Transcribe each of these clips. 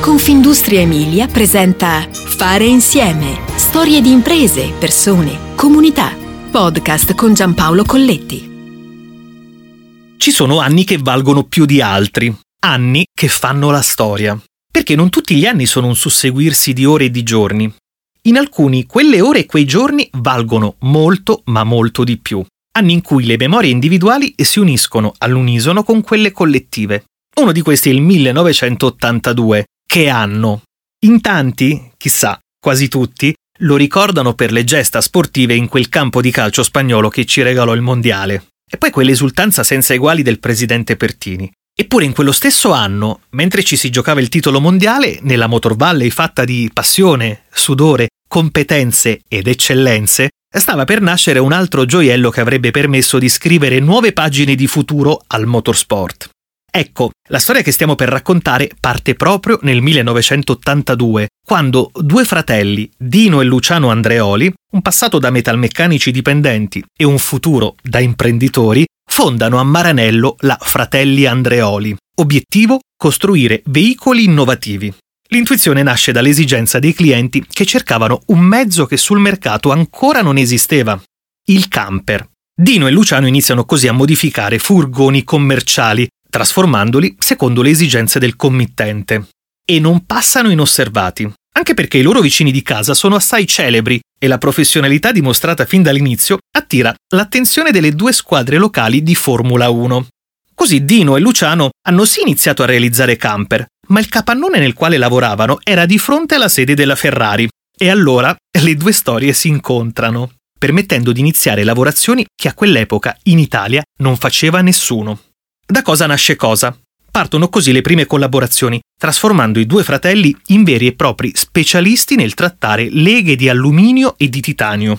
Confindustria Emilia presenta Fare insieme. Storie di imprese, persone, comunità. Podcast con Giampaolo Colletti. Ci sono anni che valgono più di altri, anni che fanno la storia. Perché non tutti gli anni sono un susseguirsi di ore e di giorni. In alcuni quelle ore e quei giorni valgono molto ma molto di più. Anni in cui le memorie individuali si uniscono all'unisono con quelle collettive. Uno di questi è il 1982, che anno. In tanti, chissà, quasi tutti, lo ricordano per le gesta sportive in quel campo di calcio spagnolo che ci regalò il mondiale. E poi quell'esultanza senza eguali del presidente Pertini. Eppure in quello stesso anno, mentre ci si giocava il titolo mondiale, nella Motor Valley fatta di passione, sudore, competenze ed eccellenze, stava per nascere un altro gioiello che avrebbe permesso di scrivere nuove pagine di futuro al motorsport. Ecco, la storia che stiamo per raccontare parte proprio nel 1982, quando due fratelli, Dino e Luciano Andreoli, un passato da metalmeccanici dipendenti e un futuro da imprenditori, fondano a Maranello la Fratelli Andreoli. Obiettivo? Costruire veicoli innovativi. L'intuizione nasce dall'esigenza dei clienti che cercavano un mezzo che sul mercato ancora non esisteva, il camper. Dino e Luciano iniziano così a modificare furgoni commerciali trasformandoli secondo le esigenze del committente. E non passano inosservati, anche perché i loro vicini di casa sono assai celebri e la professionalità dimostrata fin dall'inizio attira l'attenzione delle due squadre locali di Formula 1. Così Dino e Luciano hanno sì iniziato a realizzare camper, ma il capannone nel quale lavoravano era di fronte alla sede della Ferrari e allora le due storie si incontrano, permettendo di iniziare lavorazioni che a quell'epoca in Italia non faceva nessuno. Da cosa nasce cosa? Partono così le prime collaborazioni, trasformando i due fratelli in veri e propri specialisti nel trattare leghe di alluminio e di titanio.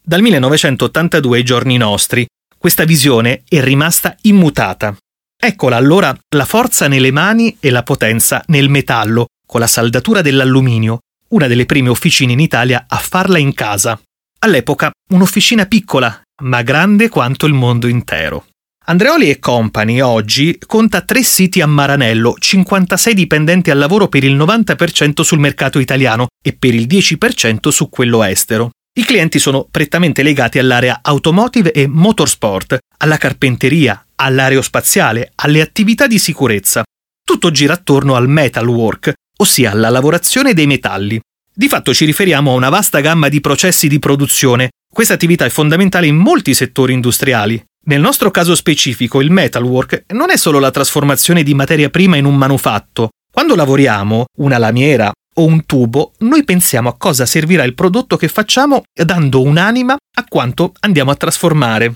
Dal 1982 ai giorni nostri, questa visione è rimasta immutata. Eccola allora la forza nelle mani e la potenza nel metallo, con la saldatura dell'alluminio, una delle prime officine in Italia a farla in casa. All'epoca un'officina piccola, ma grande quanto il mondo intero. Andreoli Company oggi conta tre siti a Maranello, 56 dipendenti al lavoro per il 90% sul mercato italiano e per il 10% su quello estero. I clienti sono prettamente legati all'area automotive e motorsport, alla carpenteria, all'aerospaziale, alle attività di sicurezza. Tutto gira attorno al metalwork, ossia alla lavorazione dei metalli. Di fatto ci riferiamo a una vasta gamma di processi di produzione. Questa attività è fondamentale in molti settori industriali, nel nostro caso specifico, il metalwork non è solo la trasformazione di materia prima in un manufatto. Quando lavoriamo una lamiera o un tubo, noi pensiamo a cosa servirà il prodotto che facciamo dando un'anima a quanto andiamo a trasformare.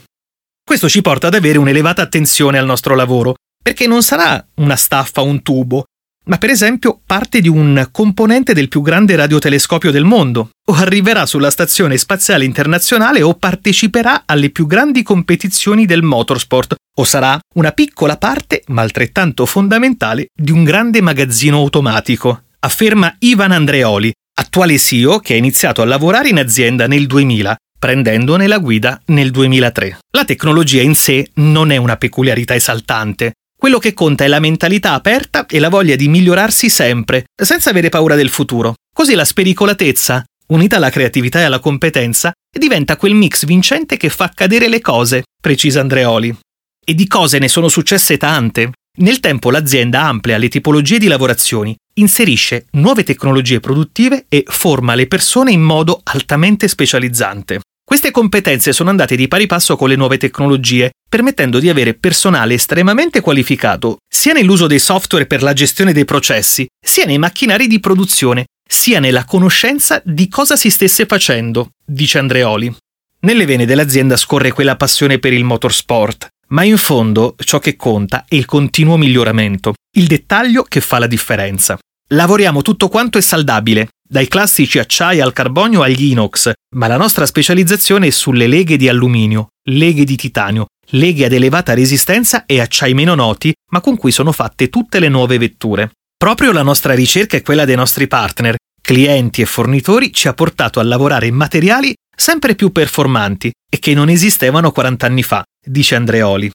Questo ci porta ad avere un'elevata attenzione al nostro lavoro, perché non sarà una staffa o un tubo, ma per esempio parte di un componente del più grande radiotelescopio del mondo, o arriverà sulla Stazione Spaziale Internazionale o parteciperà alle più grandi competizioni del motorsport, o sarà una piccola parte, ma altrettanto fondamentale, di un grande magazzino automatico, afferma Ivan Andreoli, attuale CEO che ha iniziato a lavorare in azienda nel 2000, prendendone la guida nel 2003. La tecnologia in sé non è una peculiarità esaltante, quello che conta è la mentalità aperta e la voglia di migliorarsi sempre, senza avere paura del futuro. Così la spericolatezza, unita alla creatività e alla competenza, diventa quel mix vincente che fa cadere le cose, precisa Andreoli. E di cose ne sono successe tante. Nel tempo l'azienda amplia le tipologie di lavorazioni, inserisce nuove tecnologie produttive e forma le persone in modo altamente specializzante. Queste competenze sono andate di pari passo con le nuove tecnologie, permettendo di avere personale estremamente qualificato sia nell'uso dei software per la gestione dei processi, sia nei macchinari di produzione, sia nella conoscenza di cosa si stesse facendo, dice Andreoli. Nelle vene dell'azienda scorre quella passione per il motorsport, ma in fondo ciò che conta è il continuo miglioramento, il dettaglio che fa la differenza. Lavoriamo tutto quanto è saldabile, dai classici acciai al carbonio agli inox, ma la nostra specializzazione è sulle leghe di alluminio, leghe di titanio, leghe ad elevata resistenza e acciai meno noti, ma con cui sono fatte tutte le nuove vetture. Proprio la nostra ricerca e quella dei nostri partner, clienti e fornitori ci ha portato a lavorare in materiali sempre più performanti e che non esistevano 40 anni fa, dice Andreoli.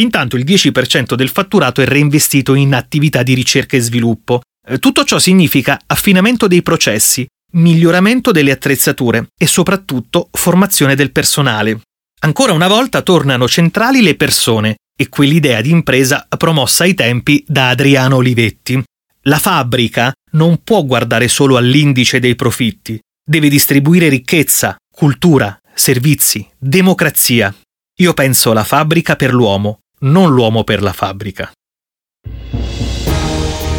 Intanto il 10% del fatturato è reinvestito in attività di ricerca e sviluppo, tutto ciò significa affinamento dei processi, miglioramento delle attrezzature e soprattutto formazione del personale. Ancora una volta tornano centrali le persone e quell'idea di impresa promossa ai tempi da Adriano Olivetti. La fabbrica non può guardare solo all'indice dei profitti, deve distribuire ricchezza, cultura, servizi, democrazia. Io penso la fabbrica per l'uomo, non l'uomo per la fabbrica.